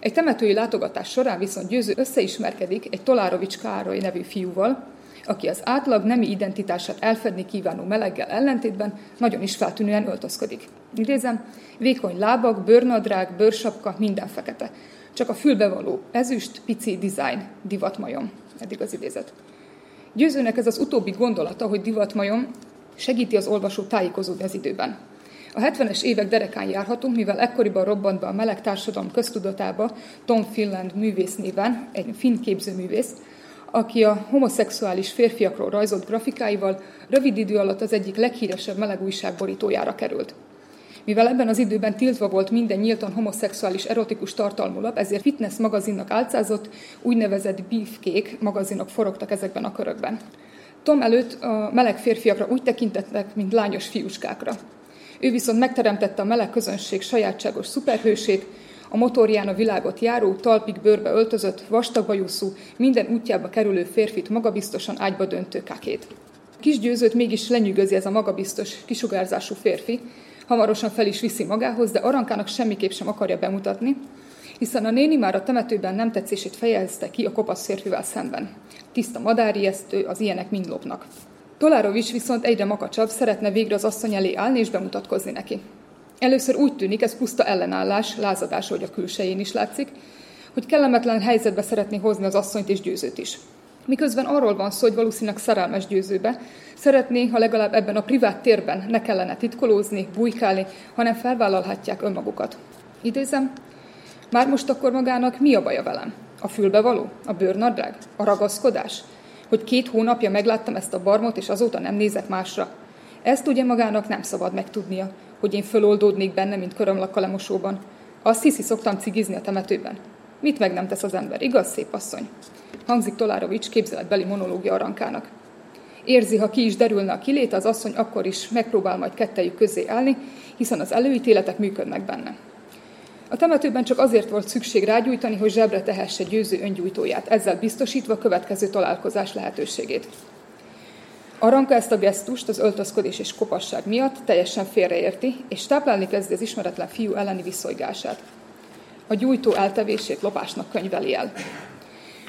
Egy temetői látogatás során viszont Győző összeismerkedik egy Tolárovics Károly nevű fiúval, aki az átlag nemi identitását elfedni kívánó meleggel ellentétben nagyon is feltűnően öltözködik. Idézem, vékony lábak, bőrnadrág, bőrsapka, minden fekete. Csak a fülbevaló ezüst, pici design, divatmajom. Eddig az idézet. Győzőnek ez az utóbbi gondolata, hogy divatmajom segíti az olvasó tájékozódni az időben. A 70-es évek derekán járhatunk, mivel ekkoriban robbant be a meleg társadalom köztudatába Tom Finland művész néven, egy finn képzőművész, aki a homoszexuális férfiakról rajzolt grafikáival rövid idő alatt az egyik leghíresebb meleg újság borítójára került. Mivel ebben az időben tiltva volt minden nyíltan homoszexuális erotikus tartalmú lap, ezért fitness magazinnak álcázott, úgynevezett beefcake magazinok forogtak ezekben a körökben. Tom előtt a meleg férfiakra úgy tekintettek, mint lányos fiúskákra. Ő viszont megteremtette a meleg közönség sajátságos szuperhősét, a motorján a világot járó, talpig bőrbe öltözött, vastagbajuszú, minden útjába kerülő férfit magabiztosan ágyba döntő kakét. Kis győzőt mégis lenyűgözi ez a magabiztos, kisugárzású férfi, hamarosan fel is viszi magához, de Arankának semmiképp sem akarja bemutatni, hiszen a néni már a temetőben nem tetszését fejezte ki a kopasz férfivel szemben. Tiszta madárijesztő, az ilyenek mind lopnak. Tolárovics viszont egyre makacsabb, szeretne végre az asszony elé állni és bemutatkozni neki. Először úgy tűnik, ez puszta ellenállás, lázadás, hogy a külsején is látszik, hogy kellemetlen helyzetbe szeretné hozni az asszonyt és győzőt is. Miközben arról van szó, hogy valószínűleg szerelmes győzőbe, szeretné, ha legalább ebben a privát térben ne kellene titkolózni, bujkálni, hanem felvállalhatják önmagukat. Idézem, már most akkor magának mi a baja velem? A fülbevaló? A bőrnadrág? A ragaszkodás? hogy két hónapja megláttam ezt a barmot, és azóta nem nézek másra. Ezt ugye magának nem szabad megtudnia, hogy én föloldódnék benne, mint körömlak a lemosóban. Azt hiszi, szoktam cigizni a temetőben. Mit meg nem tesz az ember, igaz, szép asszony? Hangzik Tolárovics képzeletbeli monológia arankának. Érzi, ha ki is derülne a kilét, az asszony akkor is megpróbál majd kettejük közé állni, hiszen az előítéletek működnek benne. A temetőben csak azért volt szükség rágyújtani, hogy zsebre tehesse győző öngyújtóját, ezzel biztosítva a következő találkozás lehetőségét. Aranka ezt a gesztust az öltözködés és kopasság miatt teljesen félreérti, és táplálni kezdi az ismeretlen fiú elleni viszolygását. A gyújtó eltevését lopásnak könyveli el.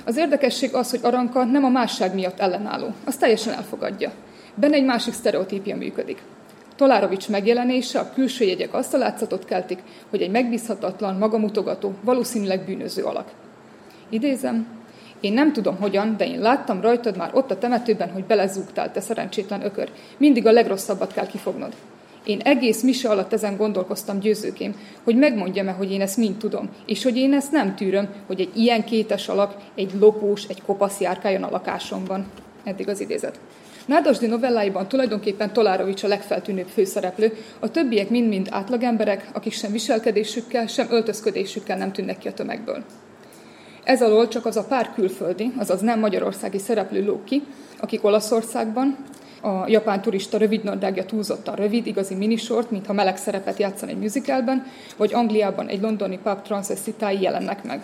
Az érdekesség az, hogy Aranka nem a másság miatt ellenálló, azt teljesen elfogadja. Benne egy másik sztereotípia működik. Tolárovics megjelenése, a külső jegyek azt a látszatot keltik, hogy egy megbízhatatlan, magamutogató, valószínűleg bűnöző alak. Idézem, én nem tudom hogyan, de én láttam rajtad már ott a temetőben, hogy belezúgtál, te szerencsétlen ökör. Mindig a legrosszabbat kell kifognod. Én egész mise alatt ezen gondolkoztam győzőkém, hogy megmondjam-e, hogy én ezt mind tudom, és hogy én ezt nem tűröm, hogy egy ilyen kétes alak, egy lopós, egy kopasz járkáljon a lakásomban. Eddig az idézet. Nádasdi novelláiban tulajdonképpen Tolárovics a legfeltűnőbb főszereplő, a többiek mind-mind átlagemberek, akik sem viselkedésükkel, sem öltözködésükkel nem tűnnek ki a tömegből. Ez alól csak az a pár külföldi, azaz nem magyarországi szereplő lók ki, akik Olaszországban, a japán turista rövidnadrágja túlzottan rövid, igazi minisort, mintha meleg szerepet játszan egy musicalben, vagy Angliában egy londoni pub transvestitái jelennek meg.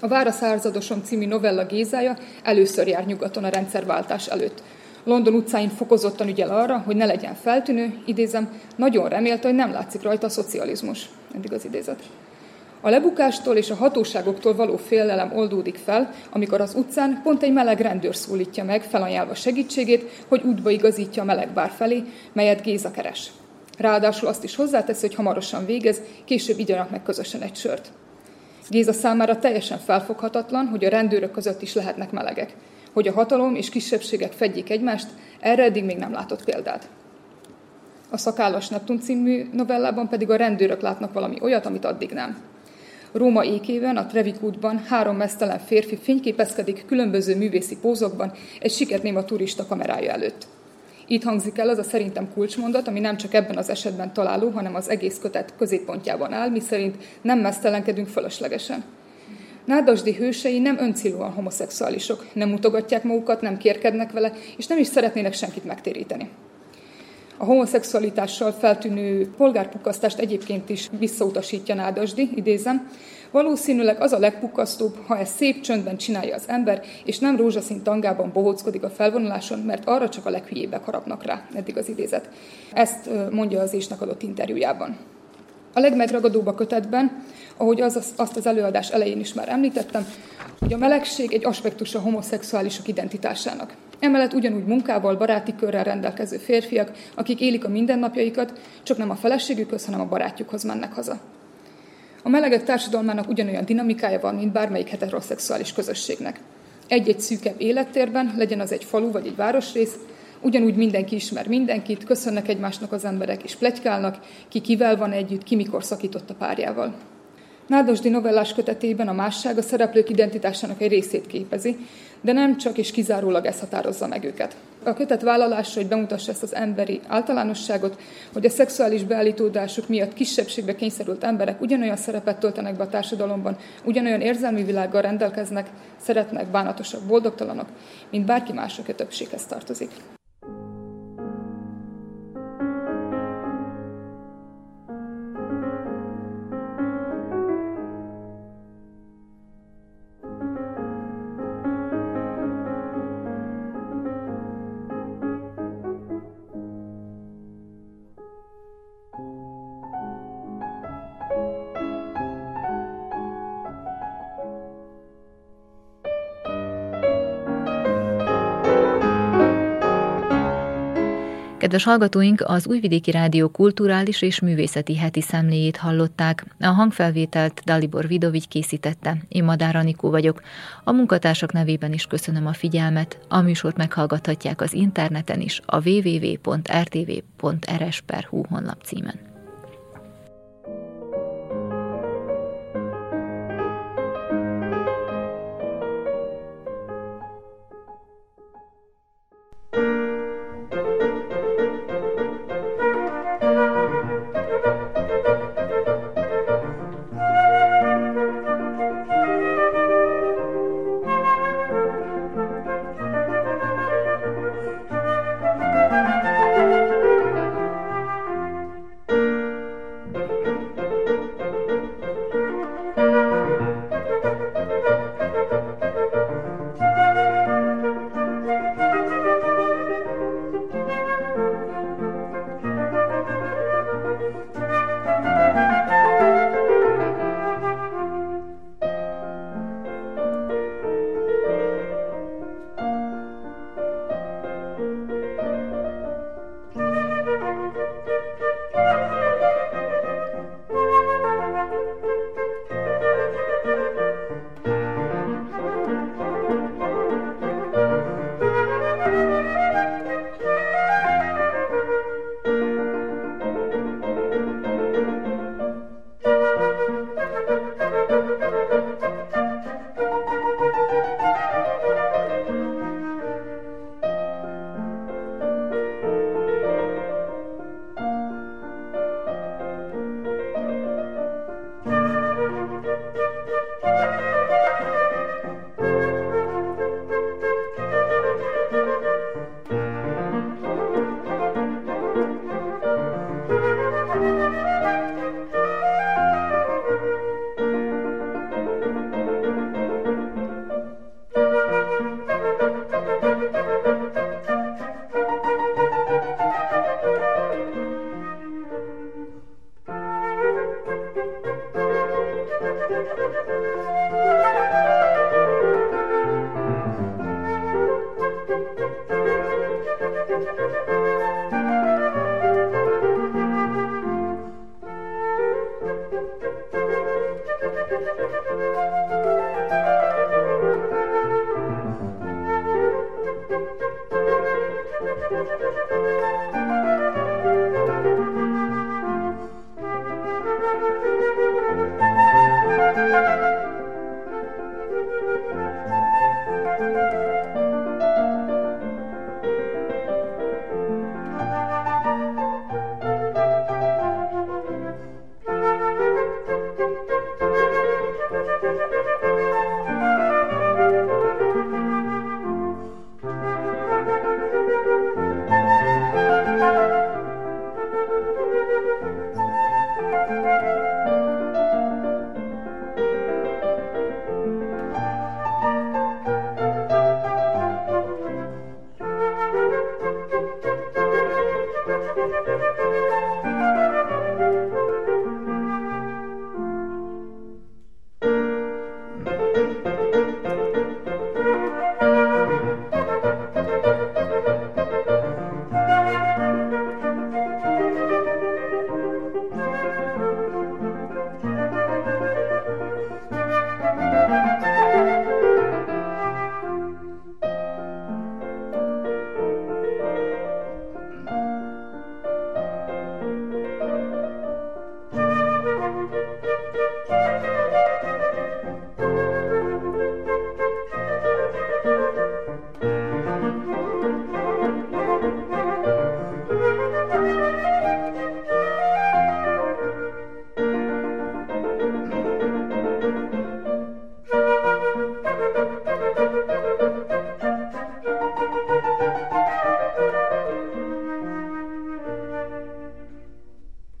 A Vára szárzadosom című novella Gézája először jár nyugaton a rendszerváltás előtt. London utcáin fokozottan ügyel arra, hogy ne legyen feltűnő, idézem, nagyon remélte, hogy nem látszik rajta a szocializmus. Eddig az idézet. A lebukástól és a hatóságoktól való félelem oldódik fel, amikor az utcán pont egy meleg rendőr szólítja meg, felajánlva segítségét, hogy útba igazítja a meleg bár felé, melyet Géza keres. Ráadásul azt is hozzáteszi, hogy hamarosan végez, később igyanak meg közösen egy sört. Géza számára teljesen felfoghatatlan, hogy a rendőrök között is lehetnek melegek. Hogy a hatalom és kisebbségek fedjék egymást, erre eddig még nem látott példát. A Szakállas Neptun című novellában pedig a rendőrök látnak valami olyat, amit addig nem. Róma ékében, a Trevik útban három mesztelen férfi fényképezkedik különböző művészi pózokban egy siketnéma turista kamerája előtt. Itt hangzik el az a szerintem kulcsmondat, ami nem csak ebben az esetben találó, hanem az egész kötet középpontjában áll, miszerint nem mesztelenkedünk fölöslegesen. Nádasdi hősei nem öncélúan homoszexuálisok, nem mutogatják magukat, nem kérkednek vele, és nem is szeretnének senkit megtéríteni. A homoszexualitással feltűnő polgárpukasztást egyébként is visszautasítja Nádasdi, idézem, Valószínűleg az a legpukasztóbb, ha ezt szép csöndben csinálja az ember, és nem rózsaszín tangában bohóckodik a felvonuláson, mert arra csak a leghülyébbek harapnak rá. Eddig az idézet. Ezt mondja az Ésnek adott interjújában. A legmegragadóbb a kötetben, ahogy az, azt az előadás elején is már említettem, hogy a melegség egy aspektus a homoszexuálisok identitásának. Emellett ugyanúgy munkával, baráti körrel rendelkező férfiak, akik élik a mindennapjaikat, csak nem a feleségükhöz, hanem a barátjukhoz mennek haza. A melegek társadalmának ugyanolyan dinamikája van, mint bármelyik heteroszexuális közösségnek. Egy-egy szűkebb élettérben, legyen az egy falu vagy egy városrész, ugyanúgy mindenki ismer mindenkit, köszönnek egymásnak az emberek, és plegykálnak, ki kivel van együtt, ki mikor szakított a párjával. Nádasdi novellás kötetében a másság a szereplők identitásának egy részét képezi, de nem csak és kizárólag ez határozza meg őket. A kötet vállalása, hogy bemutassa ezt az emberi általánosságot, hogy a szexuális beállítódásuk miatt kisebbségbe kényszerült emberek ugyanolyan szerepet töltenek be a társadalomban, ugyanolyan érzelmi világgal rendelkeznek, szeretnek, bánatosak, boldogtalanok, mint bárki más, aki a többséghez tartozik. Kedves hallgatóink, az Újvidéki Rádió kulturális és művészeti heti szemléjét hallották. A hangfelvételt Dalibor Vidovigy készítette. Én Madár Anikó vagyok. A munkatársak nevében is köszönöm a figyelmet. A műsort meghallgathatják az interneten is a www.rtv.rs.hu honlap címen.